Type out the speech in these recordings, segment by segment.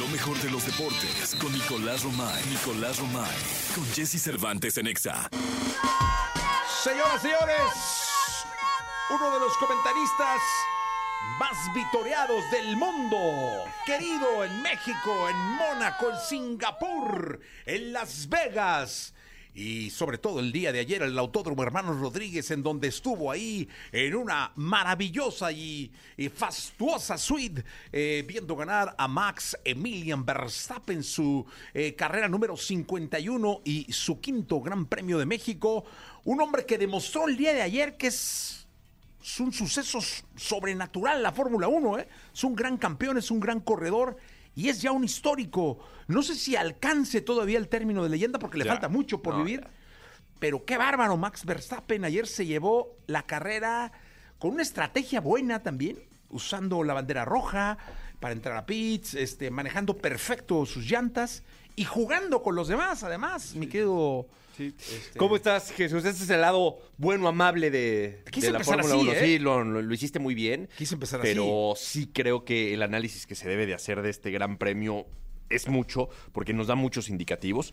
Lo mejor de los deportes con Nicolás Romay. Nicolás Romay. Con Jesse Cervantes en Exa. Señoras, señores, uno de los comentaristas más vitoreados del mundo, querido en México, en Mónaco, en Singapur, en Las Vegas y sobre todo el día de ayer el Autódromo Hermanos Rodríguez en donde estuvo ahí en una maravillosa y, fastuosa suite eh, viendo ganar a Max Emilian Verstappen su eh, carrera número 51 y su quinto Gran Premio de México. Un hombre que demostró el día de ayer que es es un suceso sobrenatural la Fórmula 1, ¿eh? Es un gran campeón, es un gran corredor y es ya un histórico. No sé si alcance todavía el término de leyenda porque le falta mucho por vivir. Pero qué bárbaro, Max Verstappen ayer se llevó la carrera con una estrategia buena también, usando la bandera roja para entrar a pits, este, manejando perfecto sus llantas y jugando con los demás, además, mi querido este, ¿Cómo estás, Jesús? Este es el lado bueno, amable de, la Fórmula 1. ¿eh? Sí, lo, hiciste muy bien. Quise empezar así. Pero sí creo que el análisis que se debe de hacer de este gran premio es mucho, porque nos da muchos indicativos.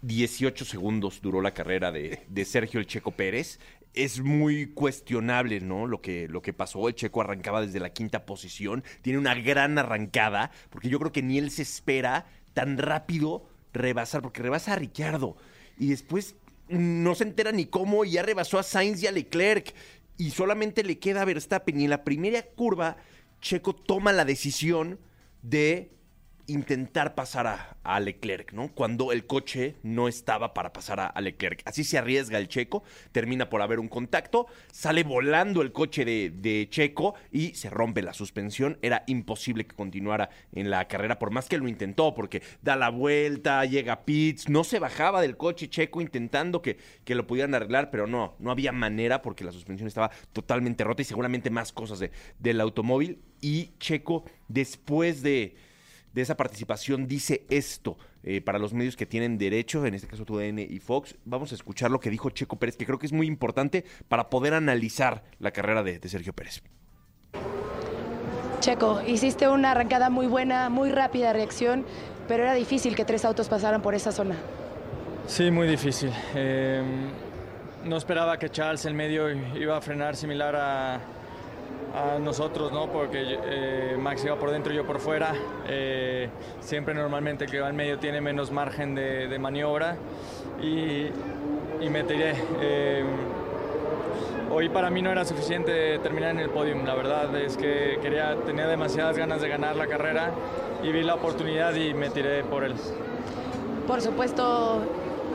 18 segundos duró la carrera de, Sergio el Checo Pérez. Es muy cuestionable, ¿no? Lo que, lo que pasó. El Checo arrancaba desde la quinta posición. Tiene una gran arrancada, porque yo creo que ni él se espera tan rápido rebasar, porque rebasa a Ricciardo y después no se entera ni cómo y ya rebasó a Sainz y a Leclerc y solamente le queda a Verstappen y en la primera curva Checo toma la decisión de intentar pasar a, Leclerc, ¿no? Cuando el coche no estaba para pasar a, Leclerc. Así se arriesga el Checo, termina por haber un contacto, sale volando el coche de, Checo y se rompe la suspensión. Era imposible que continuara en la carrera, por más que lo intentó, porque da la vuelta, llega a pits, no se bajaba del coche Checo intentando que, que lo pudieran arreglar, pero no, no había manera porque la suspensión estaba totalmente rota y seguramente más cosas de, del automóvil. Y Checo, después de de esa participación dice esto eh, para los medios que tienen derecho, en este caso TUDN y Fox. Vamos a escuchar lo que dijo Checo Pérez, que creo que es muy importante para poder analizar la carrera de, Sergio Pérez. Checo, hiciste una arrancada muy buena, muy rápida reacción, pero era difícil que tres autos pasaran por esa zona. Sí, muy difícil. Eh, no esperaba que Charles en medio iba a frenar similar a, a nosotros, ¿no? Porque eh, por dentro y yo por fuera. Eh, siempre normalmente que va en medio tiene menos margen de, maniobra y, me tiré. Eh, hoy para mí no era suficiente terminar en el podium, la verdad es que quería, tenía demasiadas ganas de ganar la carrera y vi la oportunidad y me tiré por él. Por supuesto,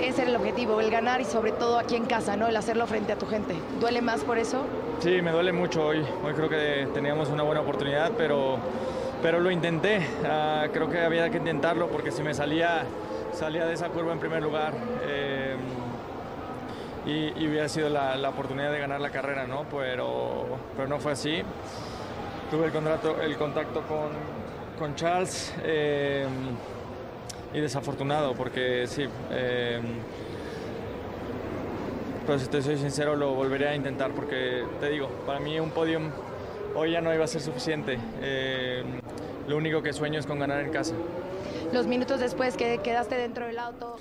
ese era el objetivo, el ganar y sobre todo aquí en casa, ¿no? El hacerlo frente a tu gente. ¿Duele más por eso? Sí, me duele mucho hoy. Hoy creo que teníamos una buena oportunidad, pero, pero lo intenté. Ah, creo que había que intentarlo porque si me salía, salía de esa curva en primer lugar eh, y, hubiera sido la, oportunidad de ganar la carrera, ¿no? Pero, pero no fue así. Tuve el, contrato, el contacto con, con Charles. Eh, y desafortunado porque sí, eh, pero si te soy sincero lo volveré a intentar porque te digo, para mí un podium hoy ya no iba a ser suficiente. Eh, lo único que sueño es con ganar en casa. Los minutos después que quedaste dentro del auto.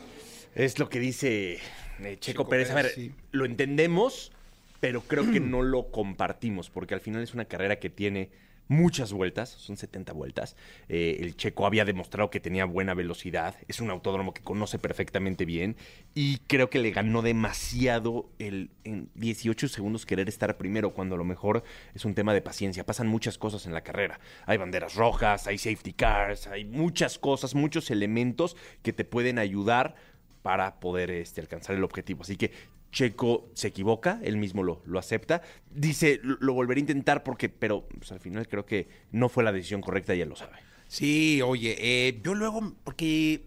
Es lo que dice eh, Checo, Pérez. A ver, lo entendemos, pero creo que no lo compartimos porque al final es una carrera que tiene muchas vueltas, son 70 vueltas. Eh, el checo había demostrado que tenía buena velocidad, es un autódromo que conoce perfectamente bien y creo que le ganó demasiado el en 18 segundos querer estar primero cuando a lo mejor es un tema de paciencia. Pasan muchas cosas en la carrera. Hay banderas rojas, hay safety cars, hay muchas cosas, muchos elementos que te pueden ayudar para poder este, alcanzar el objetivo. Así que Checo se equivoca, él mismo lo, lo acepta. Dice, lo, volveré a intentar porque, pero pues, al final creo que no fue la decisión correcta y él lo sabe. Sí, oye, eh, yo luego, porque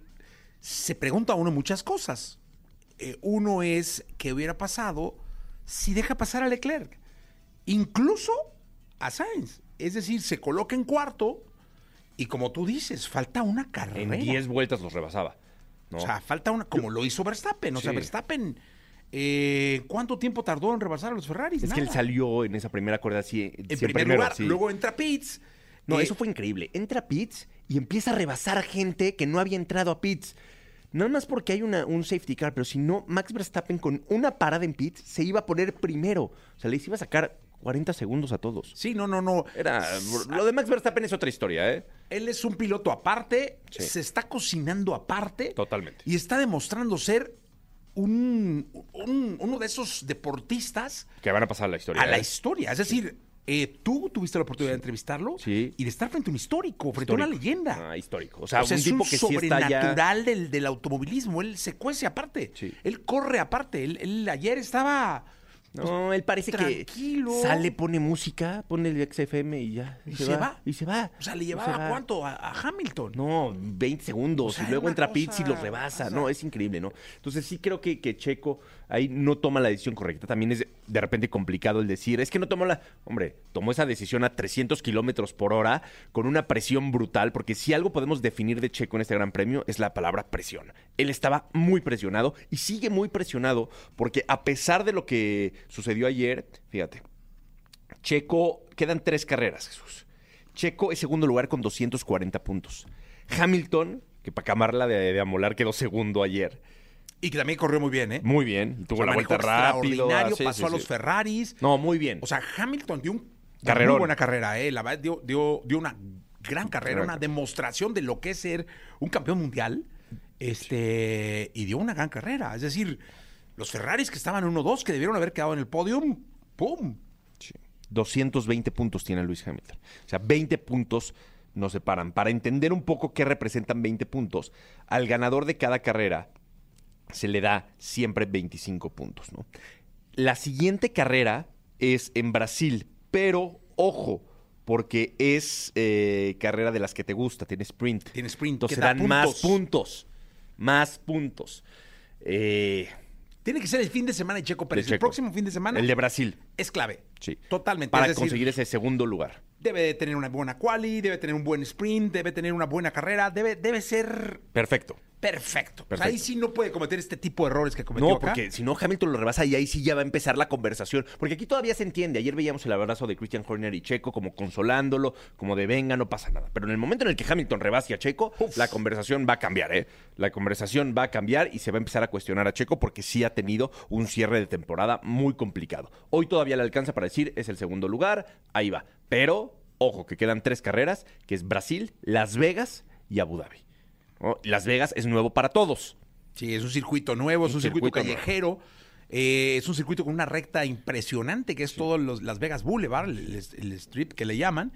se pregunta a uno muchas cosas. Eh, uno es, ¿qué hubiera pasado si deja pasar a Leclerc? Incluso a Sainz. Es decir, se coloca en cuarto y como tú dices, falta una carrera. En 10 vueltas los rebasaba. O sea, falta una, como lo hizo Verstappen. O sea, Verstappen eh, ¿Cuánto tiempo tardó en rebasar a los Ferraris? Es que él salió en esa primera cuerda así. En primer lugar, luego entra Pitts. No, Eh, eso fue increíble. Entra a pits y empieza a rebasar gente que no había entrado a pits. Nada más porque hay una, un safety car, pero si no, Max Verstappen con una parada en pits se iba a poner primero. O sea, les iba a sacar 40 segundos a todos. Sí, no, no, no. Era, lo de Max Verstappen es otra historia, ¿eh? Él es un piloto aparte, Sí. se está cocinando aparte. Totalmente. Y está demostrando ser un, un- uno de esos deportistas Que van a pasar a la historia. a la ¿eh? historia. Es decir, eh, tú tuviste la oportunidad de entrevistarlo Sí. y de estar frente a un histórico, frente a una leyenda. Ah, histórico. O sea, O sea, un es tipo un que sí está ya... sobrenatural del, del automovilismo. Él se cuece aparte. Sí. Él corre aparte. Él, él ayer estaba. No, él parece tranquilo. que sale, pone música, pone el XFM y ya. Y se va. Y se va. O sea, le llevaba se cuánto a, a Hamilton. No, 20 segundos. O sea, y luego entra una Pitts y cosa- los rebasa. o sea- no, es increíble, ¿no? Entonces sí creo que, que Checo ahí no toma la decisión correcta. También es de, de repente complicado el decir, es que no tomó la... Hombre, tomó esa decisión a 300 kilómetros por hora con una presión brutal, porque si algo podemos definir de Checo en este gran premio es la palabra presión. Él estaba muy presionado y sigue muy presionado porque a pesar de lo que sucedió ayer, fíjate, Checo, quedan tres carreras, Jesús. Checo es segundo lugar con 240 puntos. Hamilton, que para camarla de, de amolar quedó segundo ayer. Y que también corrió muy bien, ¿eh? Muy bien, tuvo O sea, la vuelta rápido. ah, sí, pasó sí, a los. Ferraris. No, muy bien. O sea, Hamilton dio un Carrerón. muy buena carrera, ¿eh? La verdad, dio, dio, dio una gran carrera, una demostración de lo que es ser un campeón mundial. Este, y dio una gran carrera. Es decir, los Ferraris que estaban 1-2, que debieron haber quedado en el podium, ¡pum! Sí. 220 puntos tiene Luis Hamilton. O sea, 20 puntos nos separan. Para entender un poco qué representan 20 puntos, al ganador de cada carrera se le da siempre 25 puntos, ¿no? La siguiente carrera es en Brasil, pero ojo, porque es eh, carrera de las que te gusta, tiene sprint. Tiene sprint, Entonces que da dan más puntos. puntos. Más puntos. Eh, Tiene que ser el fin de semana de Checo Pérez. de El próximo fin de semana El de Brasil. es clave. Sí. Totalmente. Para es decir, conseguir ese segundo lugar. debe de tener una buena quali, debe tener un buen sprint, debe tener una buena carrera, debe, debe ser Perfecto. Perfecto. O sea, Perfecto. ahí sí no puede cometer este tipo de errores que cometió No, acá. porque si no, Hamilton lo rebasa y ahí sí ya va a empezar la conversación. Porque aquí todavía se entiende. Ayer veíamos el abrazo de Christian Horner y Checo como consolándolo, como de venga, no pasa nada. Pero en el momento en el que Hamilton rebase a Checo, la conversación va a cambiar, ¿eh? La conversación va a cambiar y se va a empezar a cuestionar a Checo porque sí ha tenido un cierre de temporada muy complicado. Hoy todavía le alcanza para decir es el segundo lugar, ahí va. Pero, ojo, que quedan tres carreras, que es Brasil, Las Vegas y Abu Dhabi. ¿No? Las Vegas es nuevo para todos. Sí, es un circuito nuevo, es Un un circuito, circuito nuevo. callejero. eh, es un circuito con una recta impresionante que es todo los, Las Vegas Boulevard, el, el strip que le llaman.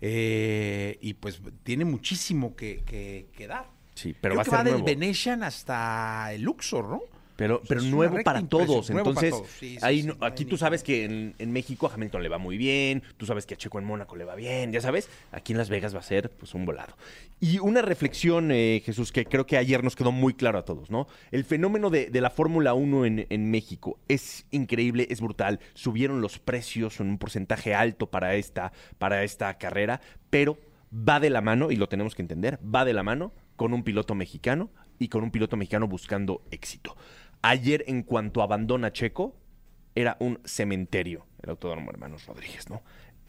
eh, y pues tiene muchísimo que, que- que dar. Sí, pero Creo va a que ser va del nuevo. Venetian hasta el Luxor, ¿no? Pero, pero nuevo para todos. nuevo para Entonces, todos. Sí, sí, ahí sí, aquí tú sabes que en, en México a Hamilton le va muy bien, tú sabes que a Checo en Mónaco le va bien, ya sabes, aquí en Las Vegas va a ser pues un volado. Y una reflexión, eh, Jesús, que creo que ayer nos quedó muy claro a todos, ¿no? El fenómeno de, de la Fórmula 1 en, en México es increíble, es brutal. Subieron los precios en un porcentaje alto para esta, para esta carrera, pero va de la mano, y lo tenemos que entender, va de la mano con un piloto mexicano y con un piloto mexicano buscando éxito. Ayer, en cuanto abandona Checo, era un cementerio el Autódromo Hermanos Rodríguez, ¿no?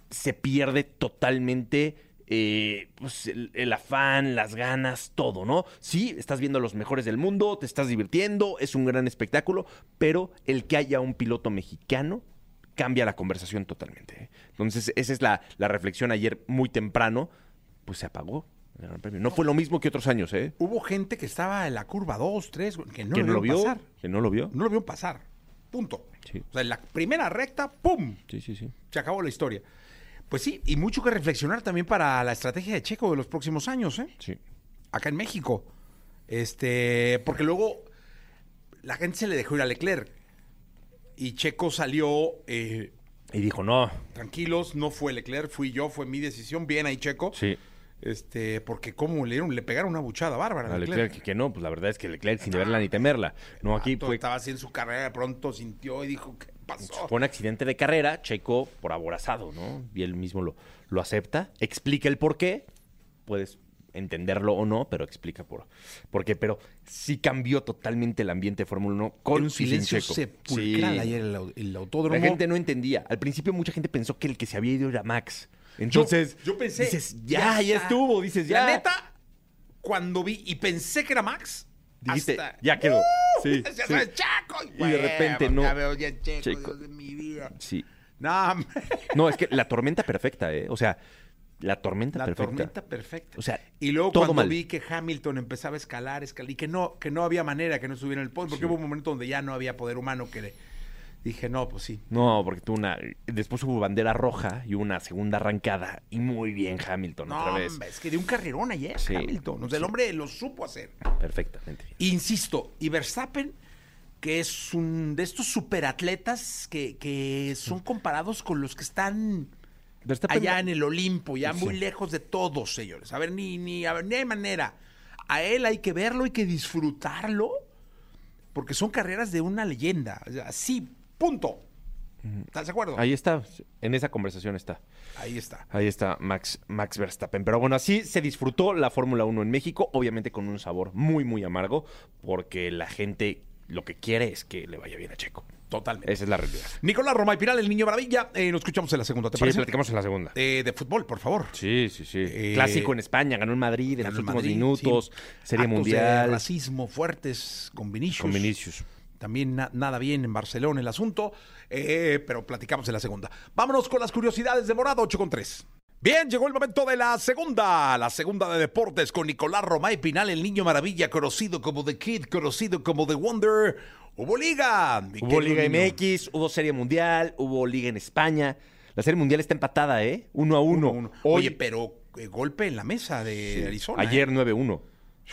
Se pierde totalmente eh, pues, el, afán, las ganas, todo, ¿no? Sí, estás viendo a los mejores del mundo, te estás divirtiendo, es un gran espectáculo, pero el que haya un piloto mexicano cambia la conversación totalmente. ¿eh? Entonces, esa es la, la reflexión ayer muy temprano, pues se apagó. El Gran Premio. No fue lo mismo que otros años, ¿eh? Hubo gente que estaba en la curva 2, 3, que no que lo no vio, pasar. que no lo vio. No lo vieron pasar. Punto. Sí. O sea, en la primera recta, ¡pum! Sí, sí, sí. Se acabó la historia. Pues sí, y mucho que reflexionar también para la estrategia de Checo de los próximos años, ¿eh? Sí. Acá en México. Este, porque luego la gente se le dejó ir a Leclerc. Y Checo salió eh, Y dijo, no, tranquilos, no fue Leclerc, fui yo, fue mi decisión. Bien ahí, Checo. sí. Este, porque como le dieron, le pegaron una buchada bárbara a Leclerc. Leclerc que no, pues la verdad es que Leclerc sin verla ni temerla. No, aquí fue, Estaba haciendo su carrera, de pronto sintió y dijo, ¿qué pasó? fue un accidente de carrera, Checo por aborazado, ¿no? Y él mismo lo, lo acepta, explica el por qué, puedes entenderlo o no, pero explica por, por qué. Pero sí cambió totalmente el ambiente de Fórmula 1 con un silencio sepulcral Sí. ayer el, el autódromo. La gente no entendía. Al principio mucha gente pensó que el que se había ido era Max. Entonces, yo, yo pensé. dices, ya, ya, estuvo, dices, ya. La neta, cuando vi y pensé que era Max, Dijiste, hasta- ya quedó. Sí, Ya sí. sabes, Chaco. Y de repente, no. Ya veo ya Checo, Checo. Dios de mi vida. Sí. No. No, es que la tormenta perfecta, ¿eh? O sea, la tormenta La perfecta. tormenta perfecta. O sea, y luego todo cuando mal. vi que Hamilton empezaba a escalar, escalar, y que no, que no había manera que no estuviera en el podio, porque hubo un momento donde ya no había poder humano que le dije, no, pues sí. No, porque tuvo una. Después hubo bandera roja y una segunda arrancada. Y muy bien, Hamilton, No, otra vez. hombre, es que dio un carrerón ayer, Sí, Hamilton. O sea, el hombre lo supo hacer. Perfectamente. Insisto, y Verstappen, que es un de estos superatletas que, que son comparados con los que están Verstappen- allá en el Olimpo, ya Sí. muy lejos de todos, señores. A ver, ni, ni, a ver, ni hay manera. A él hay que verlo, hay que disfrutarlo, porque son carreras de una leyenda. O sea, sí, punto. ¿Estás de acuerdo? Ahí está, en esa conversación está. Ahí está. Ahí está Max, Max Verstappen. Pero bueno, así se disfrutó la Fórmula 1 en México, obviamente con un sabor muy, muy amargo, porque la gente lo que quiere es que le vaya bien a Checo. Totalmente. Esa es la realidad. Nicolás Roma y Piral, el niño maravilla. Eh, nos escuchamos en la segunda, ¿te Sí, parece? platicamos en la segunda. Eh, de fútbol, por favor. Sí, sí, sí. Eh, Clásico en España, ganó en Madrid en los últimos Madrid, minutos, sí. Serie Actos de Mundial. racismo fuertes con Vinicius. Con Vinicius. También na- nada bien en Barcelona el asunto, eh, pero platicamos en la segunda. Vámonos con las curiosidades de Morado 8 con 3. Bien, llegó el momento de la segunda, la segunda de deportes con Nicolás Romay Pinal, el niño maravilla, conocido como The Kid, conocido como The Wonder. Hubo liga. Hubo Liga niño. MX, hubo Serie Mundial, hubo Liga en España. La Serie Mundial está empatada, ¿eh? Uno a uno. Uno, uno. Hoy- Oye, pero eh, golpe en la mesa de Arizona. Ayer ¿eh? 9-1.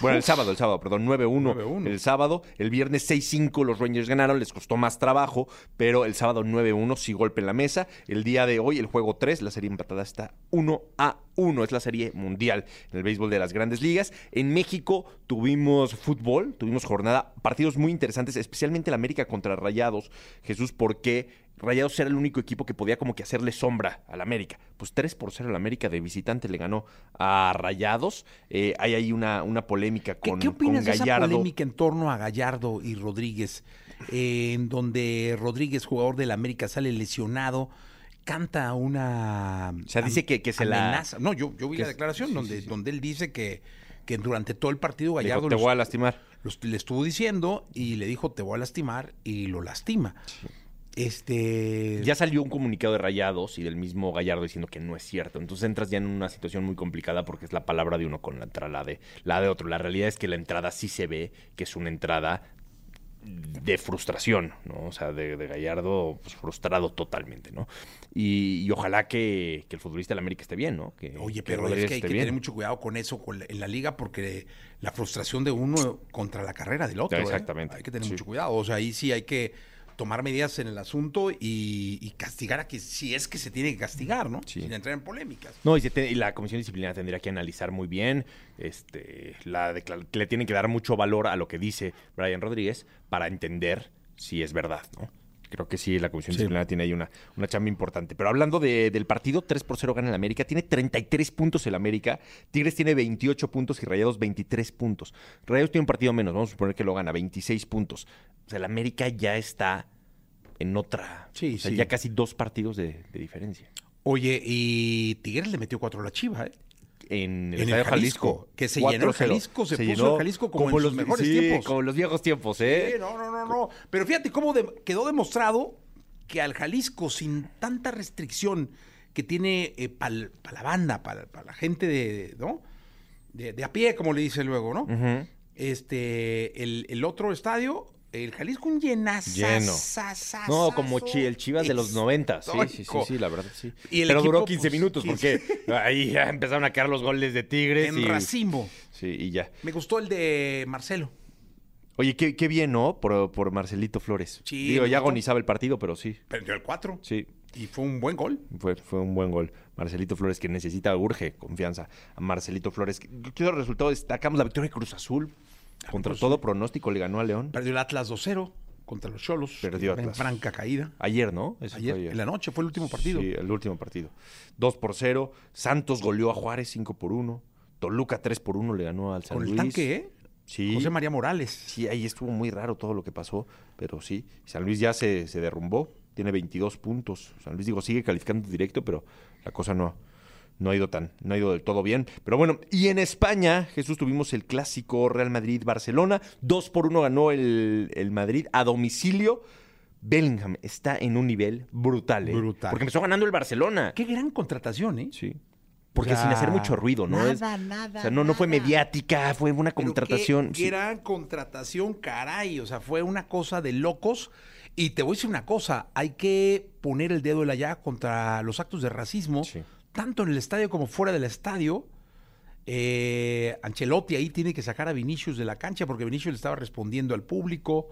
Bueno, el sábado, el sábado, perdón, 9-1. 9-1. El sábado, el viernes 6-5 los Rangers ganaron, les costó más trabajo, pero el sábado 9-1 sí golpe en la mesa. El día de hoy, el juego 3, la serie empatada está 1 a 1, es la serie mundial en el béisbol de las grandes ligas. En México tuvimos fútbol, tuvimos jornada, partidos muy interesantes, especialmente el América contra Rayados. Jesús, porque Rayados era el único equipo que podía como que hacerle sombra al América. Pues 3 por 0 el América de visitante le ganó a Rayados. Eh, hay ahí una, una polémica ¿Qué, con, qué opinas con de esa Gallardo. polémica en torno a Gallardo y Rodríguez? eh, en donde Rodríguez, jugador del América, sale lesionado, canta una... O sea, dice que- que se la- amenaza. No, yo, yo vi la declaración sí, donde, sí, sí. donde él dice que, que durante todo el partido Gallardo te los- voy a lastimar. los- le estuvo diciendo y le dijo te voy a lastimar y lo lastima. Este... Ya salió un comunicado de Rayados y del mismo Gallardo diciendo que no es cierto. Entonces entras ya en una situación muy complicada porque es la palabra de uno contra la de, la de otro. La realidad es que la entrada sí se ve que es una entrada de frustración, ¿no? O sea, de, de Gallardo pues, frustrado totalmente, ¿no? Y, y ojalá que, que el futbolista del América esté bien, ¿no? Que, Oye, que pero es que hay que bien. tener mucho cuidado con eso con la- en la liga porque la frustración de uno contra la carrera del otro. ¿eh? Exactamente, Hay que tener sí. mucho cuidado. O sea, ahí sí hay que tomar medidas en el asunto y, y castigar a que si es que se tiene que castigar, ¿no? Sí. Sin entrar en polémicas. No, y, se te- y la comisión disciplinaria tendría que analizar muy bien, este, la le tienen que dar mucho valor a lo que dice Brian Rodríguez para entender si es verdad, ¿no? Creo que sí, la comisión Sí. disciplinaria tiene ahí una, una chamba importante. Pero hablando de- del partido, 3 por 0 gana el América. Tiene 33 puntos el América. Tigres tiene 28 puntos y Rayados 23 puntos. Rayados tiene un partido menos, vamos a suponer que lo gana, 26 puntos. O sea, el América ya está en otra. Sí, o sea, sí. ya casi dos partidos de, de diferencia. Oye, y Tigres le metió cuatro a la Chiva, ¿eh? En el En el Estadio Jalisco, Jalisco. que se llenó el 4-0. Jalisco, se puso el Jalisco como en sus mejores sí, tiempos. Como los viejos tiempos, ¿eh? Sí, no, no, no, no. Pero fíjate cómo de- quedó demostrado que al Jalisco, sin tanta restricción que tiene para la banda, para la gente de, ¿no? De, de a pie, como le dice luego, ¿no? Este, el, el otro estadio, el Jalisco un llenazo. Lleno. No, como el Chivas de los 90. Sí, sí, sí, sí, la verdad, sí. Pero duró 15 pues, minutos 15. porque ahí ya empezaron a caer los goles de Tigres. En y, racimo. Sí, y ya. Me gustó el de Marcelo. Oye, qué, bien, ¿no? Por, Marcelito Flores. Sí, Digo, ya agonizaba el partido, pero sí. Perdió el 4. Sí, Y fue un buen gol. fue, un buen gol. Marcelito Flores que necesita, urge confianza a Marcelito Flores. Quiero el resultado, destacamos la victoria de Cruz Azul. Contra Cruz todo pronóstico le ganó a León. Perdió el Atlas 2-0 contra los Cholos. Perdió En Atlas. franca caída. Ayer, ¿no? Eso Ayer, en la noche, fue el último partido. Sí, el último partido. 2 por 0. Santos goleó a Juárez 5 por 1. Toluca 3 por 1 le ganó al San Con el Luis. tanque, ¿eh? Sí. José María Morales. Sí, ahí estuvo muy raro todo lo que pasó, pero sí. San Luis ya se, se derrumbó, tiene 22 puntos. San Luis, digo, sigue calificando directo, pero la cosa no, no ha ido tan, no ha ido del todo bien. Pero bueno, y en España, Jesús, tuvimos el clásico Real Madrid-Barcelona. 2 por 1 ganó el, el Madrid a domicilio. Bellingham está en un nivel brutal, ¿eh? Brutal. Porque empezó ganando el Barcelona. Qué gran contratación, ¿eh? Sí. Porque sin hacer mucho ruido, ¿no? nada, Es- nada, O sea, no, no fue mediática, fue una Pero contratación. Qué sí. gran contratación, caray. O sea, fue una cosa de locos. Y te voy a decir una cosa: hay que poner el dedo en la llaga contra los actos de racismo, Sí. Tanto en el estadio como fuera del estadio. Eh, Ancelotti ahí tiene que sacar a Vinicius de la cancha porque Vinicius le estaba respondiendo al público.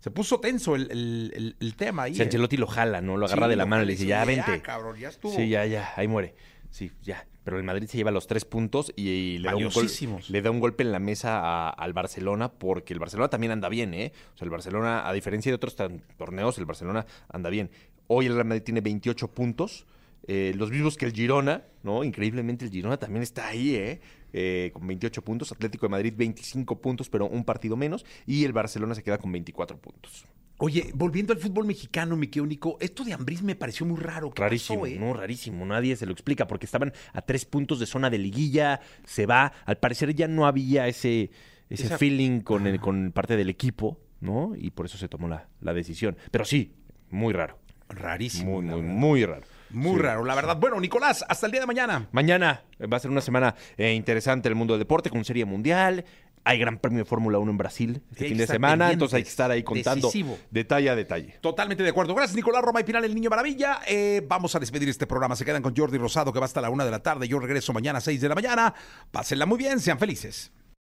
Se puso tenso el, el- el- el tema ahí. Ancelotti lo jala, ¿no? Lo agarra Sí, de la mano y le dice, ya, "Oye, vente. ya, cabrón, ya estuvo". Sí, ya, ya, ahí muere. Sí, ya. Pero el Madrid se lleva los tres puntos y, y le, da un gol- le da un golpe en la mesa a- al Barcelona porque el Barcelona también anda bien, ¿eh? O sea, el Barcelona, a diferencia de otros torneos, el Barcelona anda bien. Hoy el Real Madrid tiene 28 puntos, eh, los mismos que el Girona, ¿no? Increíblemente el Girona también está ahí, ¿eh? Eh, con 28 puntos. Atlético de Madrid 25 puntos, pero un partido menos. Y el Barcelona se queda con 24 puntos. Oye, volviendo al fútbol mexicano, mi querido Nico, esto de Ambriz me pareció muy raro. ¿Qué Rarísimo, pasó, eh? no, rarísimo. Nadie se lo explica porque estaban a tres puntos de zona de liguilla. Se va. Al parecer ya no había ese, ese Esa- feeling con, el, con parte del equipo, ¿no? Y por eso se tomó la, la decisión. Pero sí, muy raro. Rarísimo. Muy, muy, muy raro. Muy Sí. raro, la verdad. Bueno, Nicolás, hasta el día de mañana. Mañana va a ser una semana eh, interesante en el mundo del deporte con Serie Mundial. Hay Gran Premio de Fórmula 1 en Brasil este hay fin de semana. Entonces hay que estar ahí contando Decisivo. detalle a detalle. Totalmente de acuerdo. Gracias, Nicolás Roma y Pinal, el niño maravilla. Eh, vamos a despedir este programa. Se quedan con Jordi Rosado, que va hasta la una de la tarde. Yo regreso mañana a seis de la mañana. Pásenla muy bien, sean felices.